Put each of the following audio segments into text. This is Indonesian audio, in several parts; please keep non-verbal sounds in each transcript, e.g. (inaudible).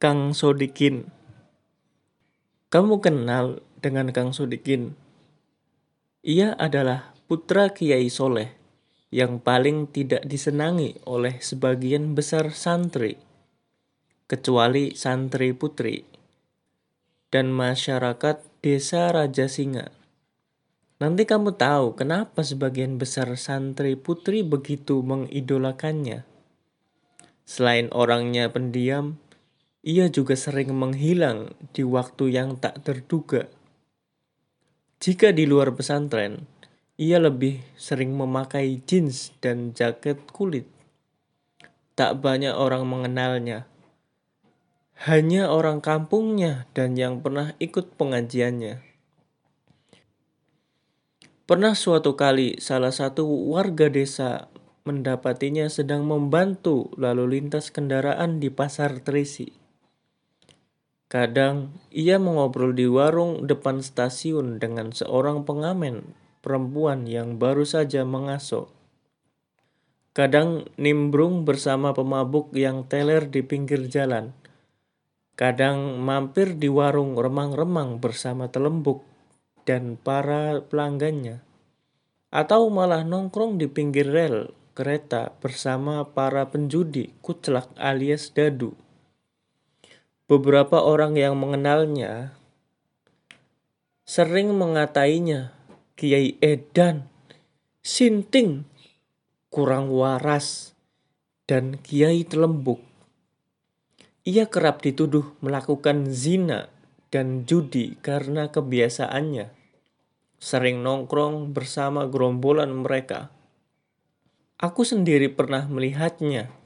Kang Sodikin. Kamu kenal dengan Kang Sodikin? Ia adalah putra Kiai Soleh yang paling tidak disenangi oleh sebagian besar santri, kecuali santri putri, dan masyarakat desa Raja Singa. Nanti kamu tahu kenapa sebagian besar santri putri begitu mengidolakannya. Selain orangnya pendiam, ia juga sering menghilang di waktu yang tak terduga. Jika di luar pesantren, ia lebih sering memakai jeans dan jaket kulit. Tak banyak orang mengenalnya. Hanya orang kampungnya dan yang pernah ikut pengajiannya. Pernah suatu kali salah satu warga desa mendapatinya sedang membantu lalu lintas kendaraan di pasar Trisi. Kadang ia mengobrol di warung depan stasiun dengan seorang pengamen perempuan yang baru saja mengasuh. Kadang nimbrung bersama pemabuk yang teler di pinggir jalan. Kadang mampir di warung remang-remang bersama telembuk dan para pelanggannya, atau malah nongkrong di pinggir rel kereta bersama para penjudi kucelak alias dadu. Beberapa orang yang mengenalnya sering mengatainya Kiai Edan, Sinting, kurang waras, dan Kiai Telembuk. Ia kerap dituduh melakukan zina dan judi karena kebiasaannya. Sering nongkrong bersama gerombolan mereka. Aku sendiri pernah melihatnya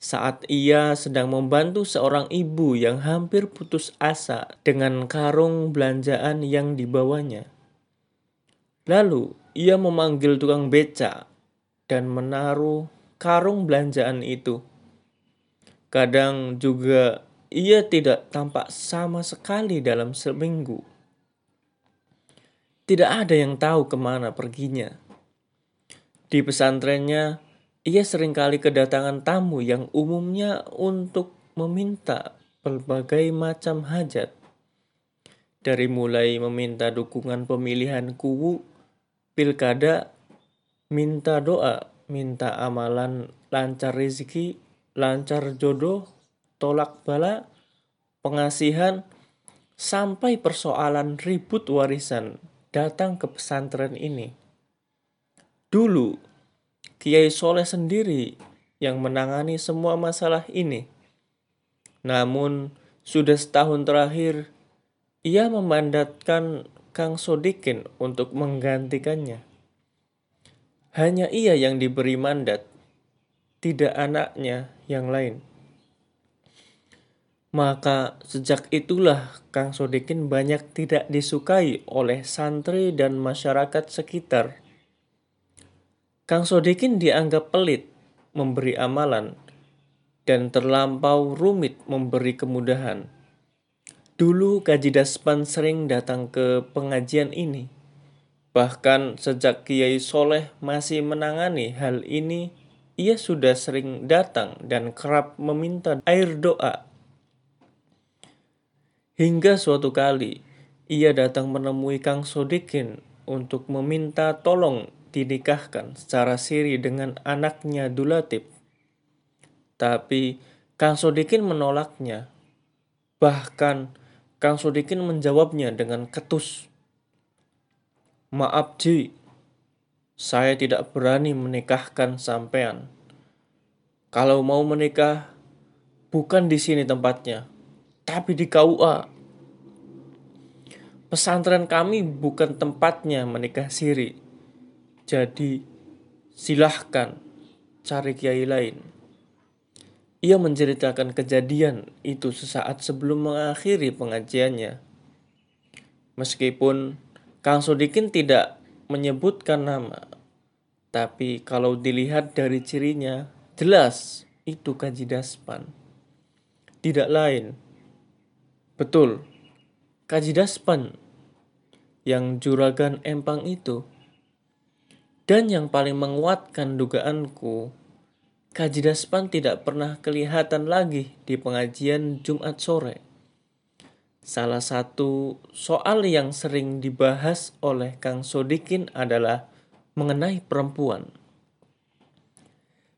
saat ia sedang membantu seorang ibu yang hampir putus asa dengan karung belanjaan yang dibawanya. Lalu ia memanggil tukang beca dan menaruh karung belanjaan itu. Kadang juga ia tidak tampak sama sekali dalam seminggu. Tidak ada yang tahu ke mana perginya. Di pesantrennya, ia sering kali kedatangan tamu yang umumnya untuk meminta berbagai macam hajat. Dari mulai meminta dukungan pemilihan kuwu, pilkada, minta doa, minta amalan lancar rezeki, lancar jodoh, tolak bala, pengasihan, sampai persoalan ribut warisan datang ke pesantren ini. Dulu, Kiai Soleh sendiri yang menangani semua masalah ini. Namun, sudah setahun terakhir, ia memandatkan Kang Sodikin untuk menggantikannya. Hanya ia yang diberi mandat, tidak anaknya yang lain. Maka sejak itulah Kang Sodikin banyak tidak disukai oleh santri dan masyarakat sekitar. Kang Sodikin dianggap pelit memberi amalan dan terlampau rumit memberi kemudahan. Dulu Kaji Daspan sering datang ke pengajian ini. Bahkan sejak Kiai Soleh masih menangani hal ini, ia sudah sering datang dan kerap meminta air doa Hingga suatu kali, ia datang menemui Kang Sodikin untuk meminta tolong dinikahkan secara siri dengan anaknya Dulatip. Tapi Kang Sodikin menolaknya. Bahkan Kang Sodikin menjawabnya dengan ketus. Maaf Ji, saya tidak berani menikahkan sampean. Kalau mau menikah, bukan di sini tempatnya tapi di KUA. Pesantren kami bukan tempatnya menikah siri. Jadi silahkan cari kiai lain. Ia menceritakan kejadian itu sesaat sebelum mengakhiri pengajiannya. Meskipun Kang Sodikin tidak menyebutkan nama, tapi kalau dilihat dari cirinya, jelas itu Kaji Daspan. Tidak lain, Betul, Kaji Daspan yang juragan empang itu. Dan yang paling menguatkan dugaanku, Kaji Daspan tidak pernah kelihatan lagi di pengajian Jumat sore. Salah satu soal yang sering dibahas oleh Kang Sodikin adalah mengenai perempuan.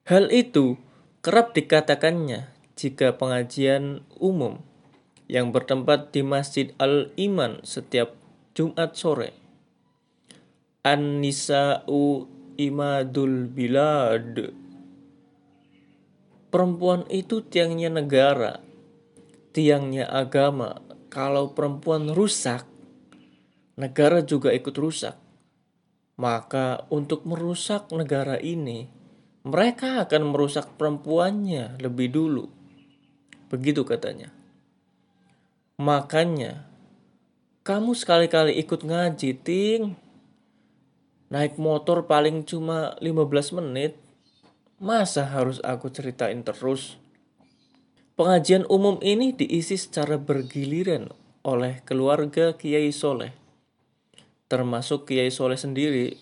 Hal itu kerap dikatakannya jika pengajian umum yang bertempat di Masjid Al-Iman setiap Jumat sore. An-Nisa'u Imadul Bilad Perempuan itu tiangnya negara, tiangnya agama. Kalau perempuan rusak, negara juga ikut rusak. Maka untuk merusak negara ini, mereka akan merusak perempuannya lebih dulu. Begitu katanya. Makanya, kamu sekali-kali ikut ngaji, Ting. Naik motor paling cuma 15 menit. Masa harus aku ceritain terus? Pengajian umum ini diisi secara bergiliran oleh keluarga Kiai Soleh. Termasuk Kiai Soleh sendiri,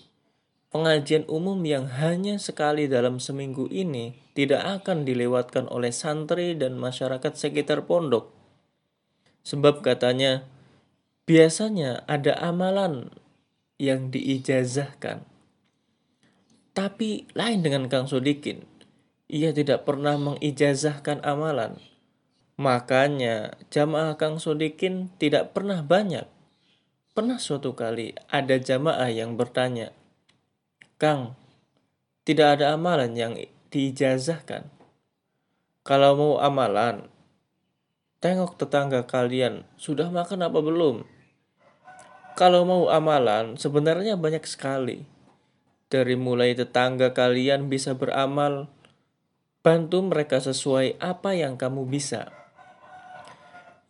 pengajian umum yang hanya sekali dalam seminggu ini tidak akan dilewatkan oleh santri dan masyarakat sekitar pondok. Sebab katanya, biasanya ada amalan yang diijazahkan. Tapi lain dengan Kang Sodikin, ia tidak pernah mengijazahkan amalan. Makanya jamaah Kang Sodikin tidak pernah banyak. Pernah suatu kali ada jamaah yang bertanya, Kang, tidak ada amalan yang diijazahkan. Kalau mau amalan, tengok tetangga kalian sudah makan apa belum? Kalau mau amalan, sebenarnya banyak sekali. Dari mulai tetangga kalian bisa beramal, bantu mereka sesuai apa yang kamu bisa.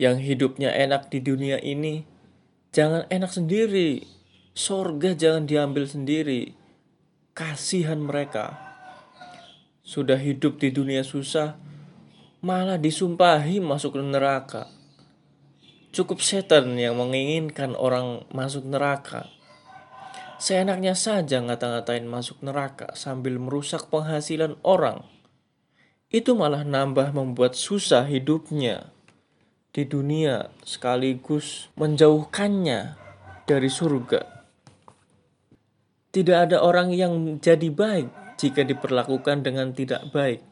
Yang hidupnya enak di dunia ini, jangan enak sendiri. Sorga jangan diambil sendiri. Kasihan mereka. Sudah hidup di dunia susah, malah disumpahi masuk neraka Cukup setan yang menginginkan orang masuk neraka. Seenaknya saja ngata-ngatain masuk neraka sambil merusak penghasilan orang. Itu malah nambah membuat susah hidupnya di dunia sekaligus menjauhkannya dari surga. Tidak ada orang yang jadi baik jika diperlakukan dengan tidak baik.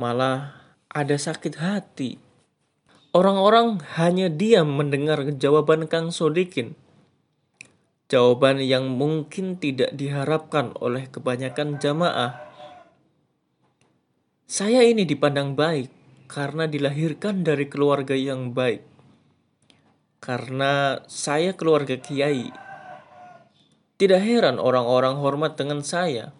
Malah ada sakit hati Orang-orang hanya diam mendengar jawaban Kang Sodikin. Jawaban yang mungkin tidak diharapkan oleh kebanyakan jamaah. Saya ini dipandang baik karena dilahirkan dari keluarga yang baik. Karena saya keluarga kiai. Tidak heran orang-orang hormat dengan saya.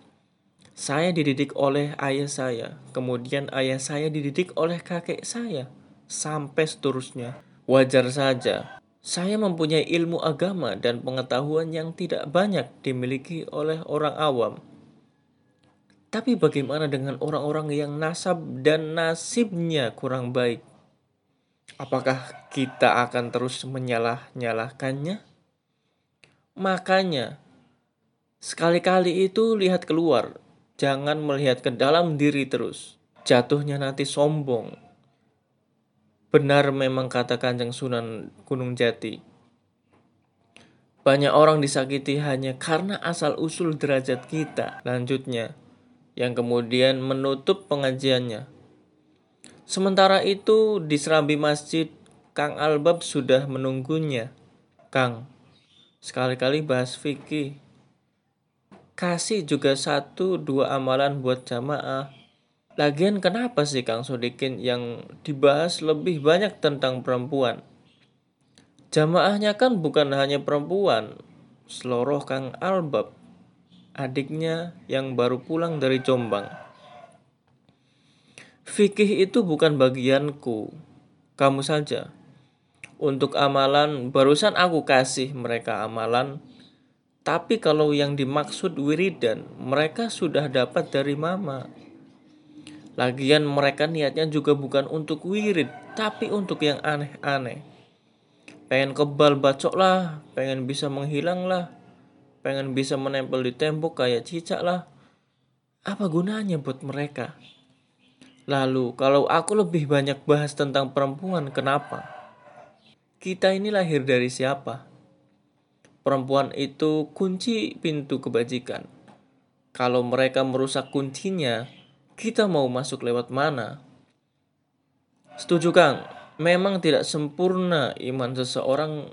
Saya dididik oleh ayah saya, kemudian ayah saya dididik oleh kakek saya sampai seterusnya. Wajar saja, saya mempunyai ilmu agama dan pengetahuan yang tidak banyak dimiliki oleh orang awam. Tapi bagaimana dengan orang-orang yang nasab dan nasibnya kurang baik? Apakah kita akan terus menyalah-nyalahkannya? Makanya, sekali-kali itu lihat keluar, jangan melihat ke dalam diri terus. Jatuhnya nanti sombong, Benar memang kata Kanjeng Sunan Gunung Jati. Banyak orang disakiti hanya karena asal-usul derajat kita. Lanjutnya, yang kemudian menutup pengajiannya. Sementara itu, di serambi masjid, Kang Albab sudah menunggunya. Kang, sekali-kali bahas fikih. Kasih juga satu dua amalan buat jamaah Lagian kenapa sih Kang Sodikin yang dibahas lebih banyak tentang perempuan? Jamaahnya kan bukan hanya perempuan, seluruh Kang Albab, adiknya yang baru pulang dari Jombang. Fikih itu bukan bagianku, kamu saja. Untuk amalan, barusan aku kasih mereka amalan, tapi kalau yang dimaksud wiridan, mereka sudah dapat dari mama. Lagian mereka niatnya juga bukan untuk wirid, tapi untuk yang aneh-aneh. Pengen kebal bacok lah, pengen bisa menghilang lah, pengen bisa menempel di tembok kayak cicak lah. Apa gunanya buat mereka? Lalu, kalau aku lebih banyak bahas tentang perempuan, kenapa? Kita ini lahir dari siapa? Perempuan itu kunci pintu kebajikan. Kalau mereka merusak kuncinya, kita mau masuk lewat mana? Setuju, Kang. Memang tidak sempurna iman seseorang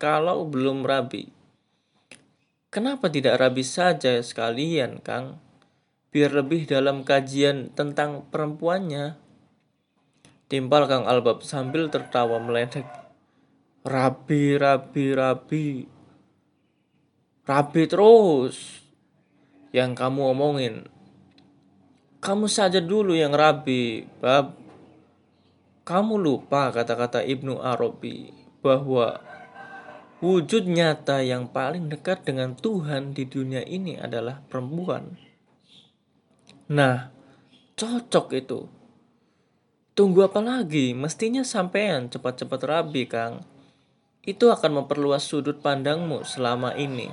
kalau belum rabi. Kenapa tidak rabi saja sekalian, Kang? Biar lebih dalam kajian tentang perempuannya. Timpal Kang Albab sambil tertawa meledek. Rabi, rabi, rabi. Rabi terus. Yang kamu omongin. Kamu saja dulu yang rabi, bab. Kamu lupa kata-kata Ibnu Arabi bahwa wujud nyata yang paling dekat dengan Tuhan di dunia ini adalah perempuan. Nah, cocok itu. Tunggu apa lagi? Mestinya sampean cepat-cepat rabi, Kang itu akan memperluas sudut pandangmu selama ini.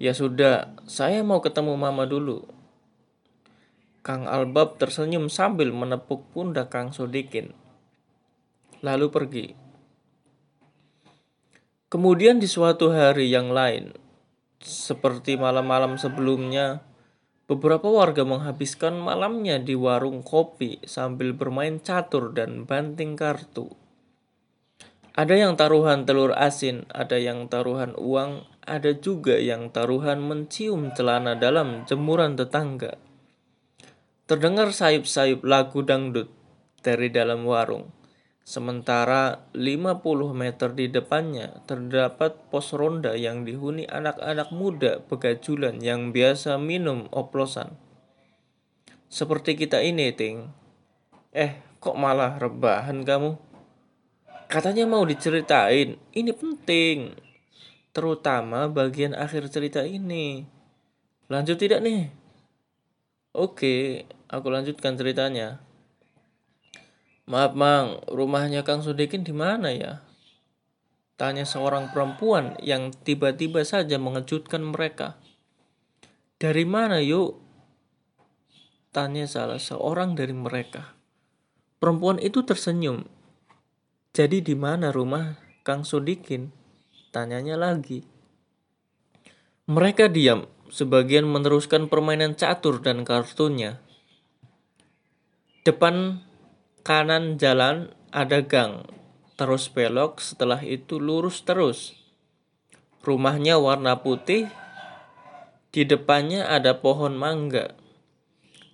Ya sudah, saya mau ketemu mama dulu. Kang Albab tersenyum sambil menepuk pundak Kang Sodikin. Lalu pergi. Kemudian di suatu hari yang lain, seperti malam-malam sebelumnya, beberapa warga menghabiskan malamnya di warung kopi sambil bermain catur dan banting kartu. Ada yang taruhan telur asin, ada yang taruhan uang, ada juga yang taruhan mencium celana dalam jemuran tetangga. Terdengar sayup-sayup lagu dangdut dari dalam warung. Sementara 50 meter di depannya terdapat pos ronda yang dihuni anak-anak muda begajulan yang biasa minum oplosan. Seperti kita ini, Ting. Eh, kok malah rebahan kamu? Katanya mau diceritain, ini penting. Terutama bagian akhir cerita ini. Lanjut tidak nih? Oke, aku lanjutkan ceritanya. Maaf Mang, rumahnya Kang Sudikin di mana ya? Tanya seorang perempuan yang tiba-tiba saja mengejutkan mereka. Dari mana yuk? Tanya salah seorang dari mereka. Perempuan itu tersenyum jadi di mana rumah Kang Sodikin? Tanyanya lagi. Mereka diam, sebagian meneruskan permainan catur dan kartunnya. Depan kanan jalan ada gang, terus belok, setelah itu lurus terus. Rumahnya warna putih, di depannya ada pohon mangga.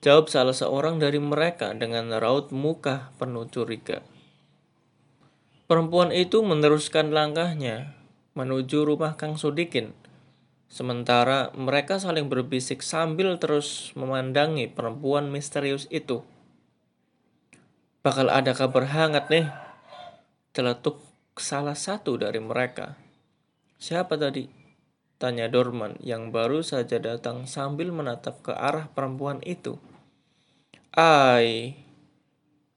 Jawab salah seorang dari mereka dengan raut muka penuh curiga. Perempuan itu meneruskan langkahnya menuju rumah Kang Sudikin. Sementara mereka saling berbisik sambil terus memandangi perempuan misterius itu. Bakal ada kabar hangat nih. Celetuk salah satu dari mereka. Siapa tadi? Tanya Dorman yang baru saja datang sambil menatap ke arah perempuan itu. Ai,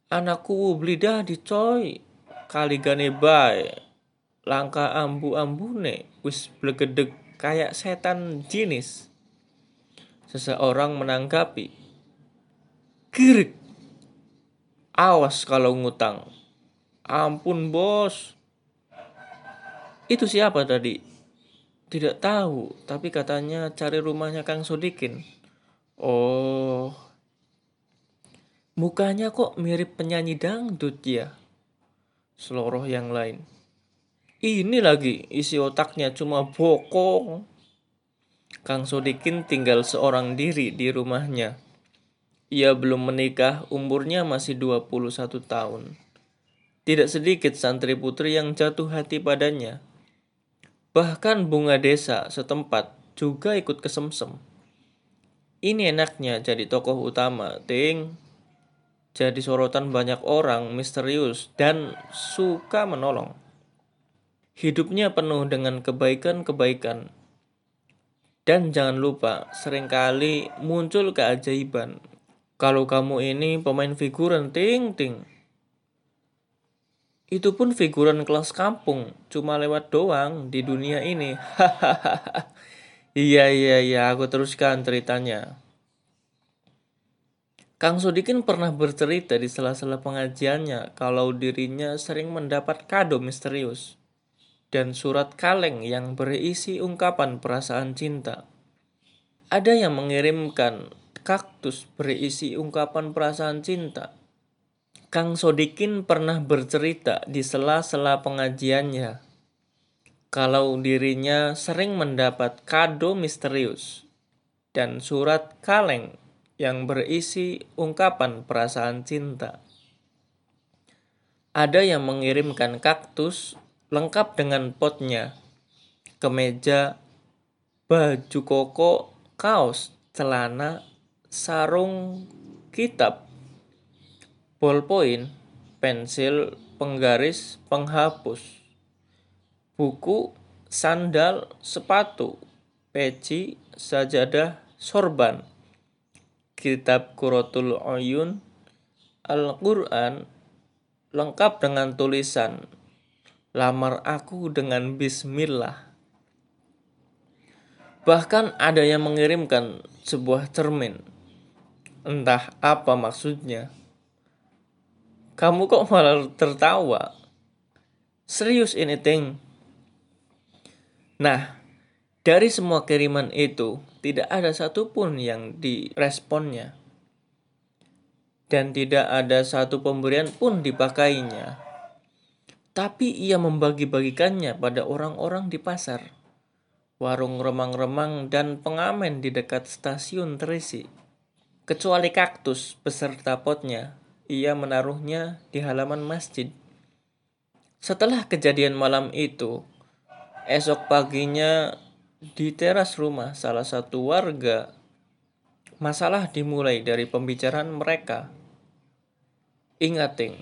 anakku beli dah di coy, kaligane bae langka ambu-ambune wis blegedeg kayak setan jenis seseorang menanggapi kirik awas kalau ngutang ampun bos itu siapa tadi tidak tahu tapi katanya cari rumahnya Kang Sodikin oh mukanya kok mirip penyanyi dangdut ya seluruh yang lain. Ini lagi isi otaknya cuma bokong. Kang Sodikin tinggal seorang diri di rumahnya. Ia belum menikah, umurnya masih 21 tahun. Tidak sedikit santri putri yang jatuh hati padanya. Bahkan bunga desa setempat juga ikut kesemsem. Ini enaknya jadi tokoh utama, Ting jadi sorotan banyak orang misterius dan suka menolong. Hidupnya penuh dengan kebaikan-kebaikan. Dan jangan lupa, sering kali muncul keajaiban. Kalau kamu ini pemain figuran ting-ting. Itu pun figuran kelas kampung, cuma lewat doang di dunia ini. (laughs) Iya, iya, iya, aku teruskan ceritanya. Kang Sodikin pernah bercerita di sela-sela pengajiannya kalau dirinya sering mendapat kado misterius dan surat kaleng yang berisi ungkapan perasaan cinta. Ada yang mengirimkan kaktus berisi ungkapan perasaan cinta. Kang Sodikin pernah bercerita di sela-sela pengajiannya kalau dirinya sering mendapat kado misterius dan surat kaleng yang berisi ungkapan perasaan cinta. Ada yang mengirimkan kaktus lengkap dengan potnya, kemeja, baju koko, kaos, celana, sarung, kitab, ballpoint, pensil, penggaris, penghapus, buku, sandal, sepatu, peci, sajadah, sorban, kitab Quratul Ayun, Al-Quran, lengkap dengan tulisan, lamar aku dengan bismillah. Bahkan ada yang mengirimkan sebuah cermin. Entah apa maksudnya. Kamu kok malah tertawa? Serius ini, Ting? Nah, dari semua kiriman itu, tidak ada satupun yang diresponnya. Dan tidak ada satu pemberian pun dipakainya. Tapi ia membagi-bagikannya pada orang-orang di pasar. Warung remang-remang dan pengamen di dekat stasiun terisi. Kecuali kaktus beserta potnya, ia menaruhnya di halaman masjid. Setelah kejadian malam itu, esok paginya di teras rumah salah satu warga, masalah dimulai dari pembicaraan mereka. Ingat, Ting,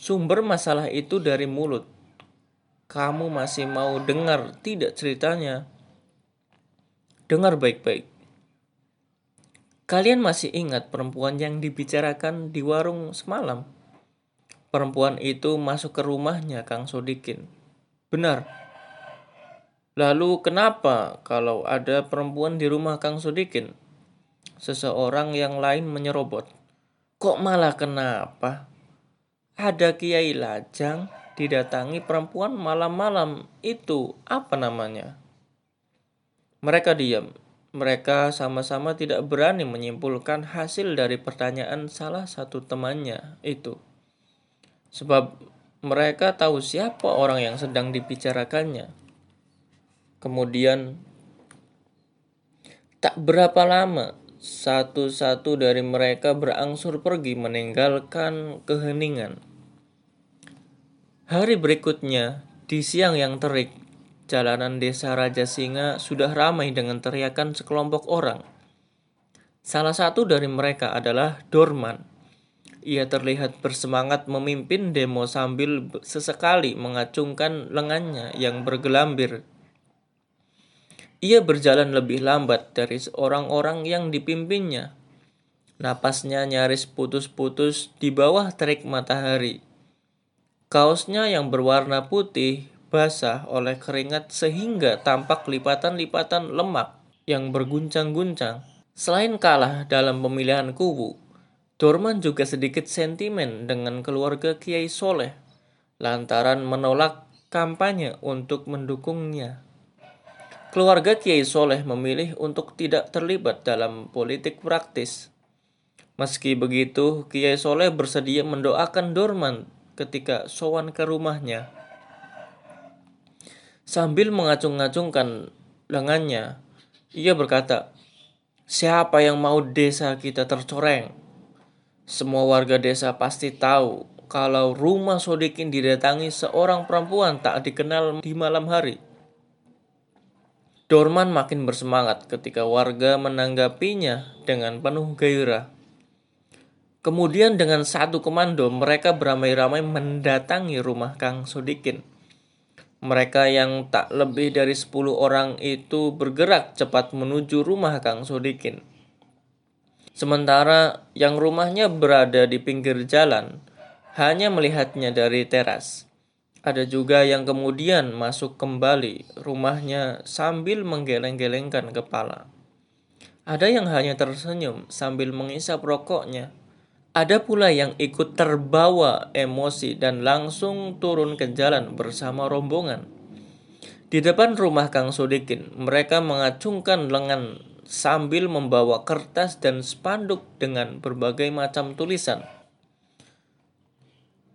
sumber masalah itu dari mulut. Kamu masih mau dengar tidak ceritanya? Dengar baik-baik. Kalian masih ingat perempuan yang dibicarakan di warung semalam? Perempuan itu masuk ke rumahnya Kang Sodikin. Benar, Lalu kenapa kalau ada perempuan di rumah Kang Sudikin? Seseorang yang lain menyerobot. Kok malah kenapa? Ada Kiai Lajang didatangi perempuan malam-malam itu apa namanya? Mereka diam. Mereka sama-sama tidak berani menyimpulkan hasil dari pertanyaan salah satu temannya itu. Sebab mereka tahu siapa orang yang sedang dibicarakannya. Kemudian tak berapa lama satu-satu dari mereka berangsur pergi meninggalkan keheningan. Hari berikutnya, di siang yang terik, jalanan desa Raja Singa sudah ramai dengan teriakan sekelompok orang. Salah satu dari mereka adalah Dorman. Ia terlihat bersemangat memimpin demo sambil sesekali mengacungkan lengannya yang bergelambir ia berjalan lebih lambat dari orang-orang yang dipimpinnya. Napasnya nyaris putus-putus di bawah terik matahari. Kaosnya yang berwarna putih basah oleh keringat sehingga tampak lipatan-lipatan lemak yang berguncang-guncang. Selain kalah dalam pemilihan kubu, Dorman juga sedikit sentimen dengan keluarga Kiai Soleh lantaran menolak kampanye untuk mendukungnya. Keluarga Kiai Soleh memilih untuk tidak terlibat dalam politik praktis. Meski begitu, Kiai Soleh bersedia mendoakan Dorman ketika sowan ke rumahnya. Sambil mengacung-ngacungkan lengannya, ia berkata, Siapa yang mau desa kita tercoreng? Semua warga desa pasti tahu kalau rumah Sodikin didatangi seorang perempuan tak dikenal di malam hari. Dorman makin bersemangat ketika warga menanggapinya dengan penuh gairah. Kemudian dengan satu komando mereka beramai-ramai mendatangi rumah Kang Sodikin. Mereka yang tak lebih dari 10 orang itu bergerak cepat menuju rumah Kang Sodikin. Sementara yang rumahnya berada di pinggir jalan, hanya melihatnya dari teras. Ada juga yang kemudian masuk kembali rumahnya sambil menggeleng-gelengkan kepala. Ada yang hanya tersenyum sambil mengisap rokoknya. Ada pula yang ikut terbawa emosi dan langsung turun ke jalan bersama rombongan. Di depan rumah Kang Sodikin, mereka mengacungkan lengan sambil membawa kertas dan spanduk dengan berbagai macam tulisan.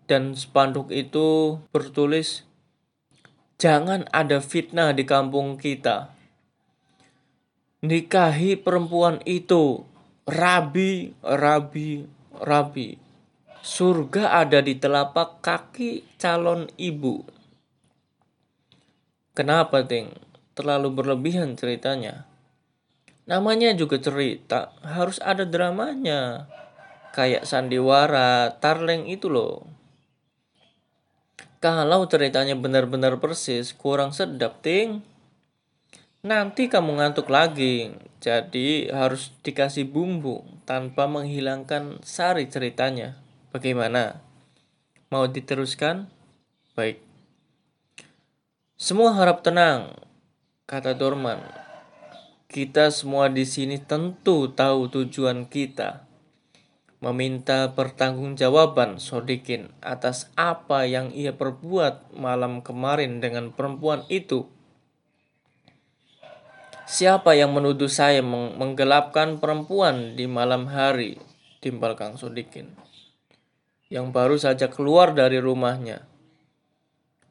Dan spanduk itu bertulis jangan ada fitnah di kampung kita. Nikahi perempuan itu. Rabi rabi rabi surga ada di telapak kaki calon ibu. Kenapa ting terlalu berlebihan ceritanya. Namanya juga cerita harus ada dramanya. Kayak sandiwara tarleng itu loh. Kalau ceritanya benar-benar persis, kurang sedap, Ting. Nanti kamu ngantuk lagi, jadi harus dikasih bumbu tanpa menghilangkan sari ceritanya. Bagaimana? Mau diteruskan? Baik. Semua harap tenang, kata Dorman. Kita semua di sini tentu tahu tujuan kita meminta pertanggungjawaban Sodikin atas apa yang ia perbuat malam kemarin dengan perempuan itu. Siapa yang menuduh saya meng menggelapkan perempuan di malam hari? Timbal Kang Sodikin. Yang baru saja keluar dari rumahnya.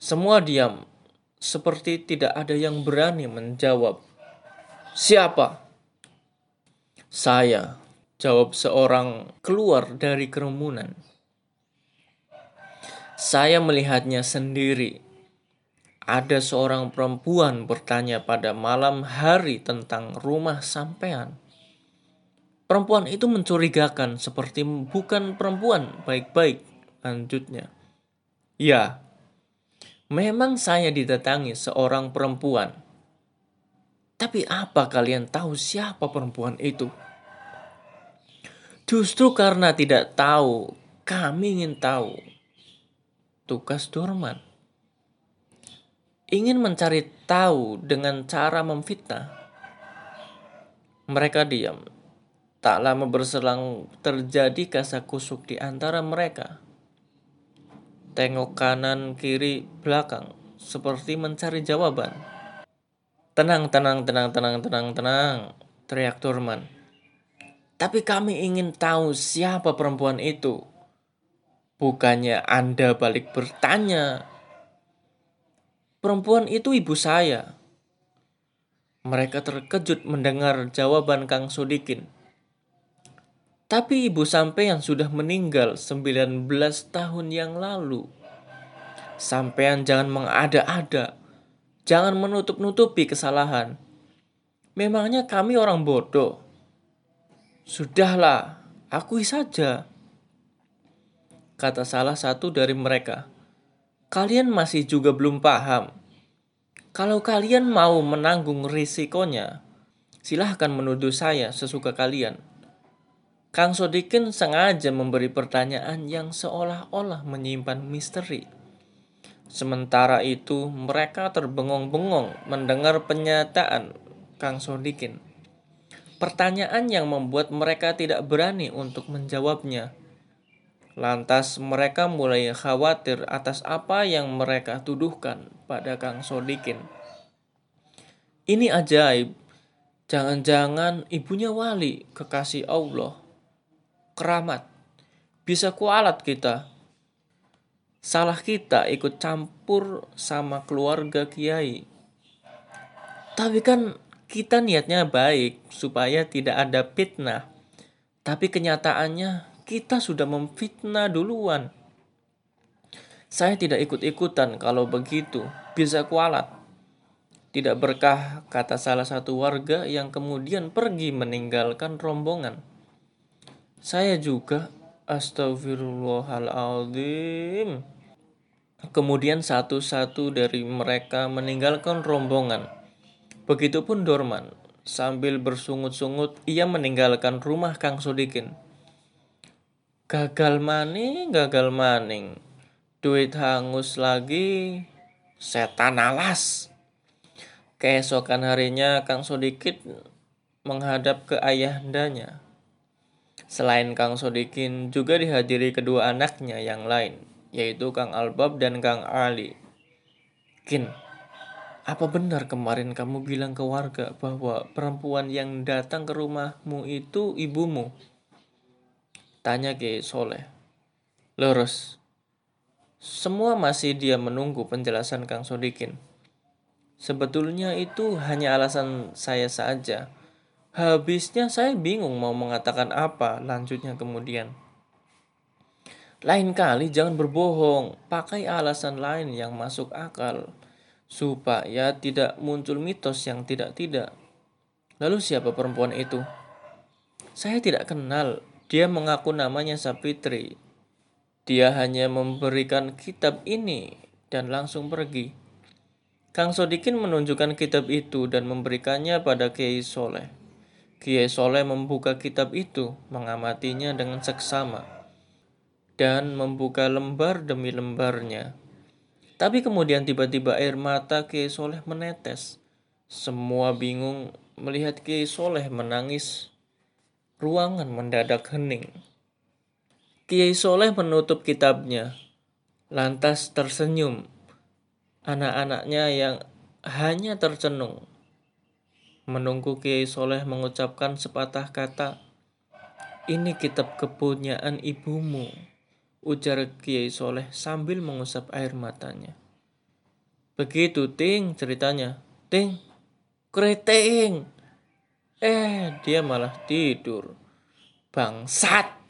Semua diam, seperti tidak ada yang berani menjawab. Siapa? Saya, Jawab seorang keluar dari kerumunan. Saya melihatnya sendiri. Ada seorang perempuan bertanya pada malam hari tentang rumah sampean. Perempuan itu mencurigakan seperti bukan perempuan baik-baik. Lanjutnya. Ya, memang saya didatangi seorang perempuan. Tapi apa kalian tahu siapa perempuan itu? Justru karena tidak tahu, kami ingin tahu. Tugas Dorman ingin mencari tahu dengan cara memfitnah. Mereka diam. Tak lama berselang terjadi kasak kusuk di antara mereka. Tengok kanan, kiri, belakang, seperti mencari jawaban. Tenang, tenang, tenang, tenang, tenang, tenang, teriak Dorman. Tapi kami ingin tahu siapa perempuan itu. Bukannya Anda balik bertanya. Perempuan itu ibu saya. Mereka terkejut mendengar jawaban Kang Sodikin. Tapi ibu sampean sudah meninggal 19 tahun yang lalu. Sampean jangan mengada-ada. Jangan menutup-nutupi kesalahan. Memangnya kami orang bodoh. Sudahlah, akui saja, kata salah satu dari mereka. Kalian masih juga belum paham. Kalau kalian mau menanggung risikonya, silahkan menuduh saya sesuka kalian. Kang Sodikin sengaja memberi pertanyaan yang seolah-olah menyimpan misteri. Sementara itu, mereka terbengong-bengong mendengar penyataan Kang Sodikin. Pertanyaan yang membuat mereka tidak berani untuk menjawabnya. Lantas mereka mulai khawatir atas apa yang mereka tuduhkan pada Kang Sodikin. Ini ajaib. Jangan-jangan ibunya wali, kekasih Allah. Keramat. Bisa kualat kita. Salah kita ikut campur sama keluarga kiai. Tapi kan kita niatnya baik supaya tidak ada fitnah. Tapi kenyataannya kita sudah memfitnah duluan. Saya tidak ikut-ikutan kalau begitu, bisa kualat. Tidak berkah, kata salah satu warga yang kemudian pergi meninggalkan rombongan. Saya juga, astagfirullahaladzim. Kemudian satu-satu dari mereka meninggalkan rombongan Begitupun Dorman. Sambil bersungut-sungut, ia meninggalkan rumah Kang Sodikin. Gagal maning, gagal maning. Duit hangus lagi, setan alas. Keesokan harinya Kang Sodikit menghadap ke ayahandanya. Selain Kang Sodikin juga dihadiri kedua anaknya yang lain, yaitu Kang Albab dan Kang Ali. Kin, apa benar kemarin kamu bilang ke warga bahwa perempuan yang datang ke rumahmu itu ibumu? Tanya ke Soleh. Lurus. Semua masih dia menunggu penjelasan Kang Sodikin. Sebetulnya itu hanya alasan saya saja. Habisnya saya bingung mau mengatakan apa lanjutnya kemudian. Lain kali jangan berbohong, pakai alasan lain yang masuk akal supaya tidak muncul mitos yang tidak-tidak. Lalu siapa perempuan itu? Saya tidak kenal. Dia mengaku namanya Sapitri. Dia hanya memberikan kitab ini dan langsung pergi. Kang Sodikin menunjukkan kitab itu dan memberikannya pada Kiai Soleh. Kiai Soleh membuka kitab itu, mengamatinya dengan seksama, dan membuka lembar demi lembarnya. Tapi kemudian tiba-tiba air mata Kiai Soleh menetes. Semua bingung melihat Kiai Soleh menangis. Ruangan mendadak hening. Kiai Soleh menutup kitabnya, lantas tersenyum. Anak-anaknya yang hanya tercenung. Menunggu Kiai Soleh mengucapkan sepatah kata, ini kitab kepunyaan ibumu ujar Kiai Soleh sambil mengusap air matanya. Begitu Ting ceritanya. Ting, keriting. Eh, dia malah tidur. Bangsat.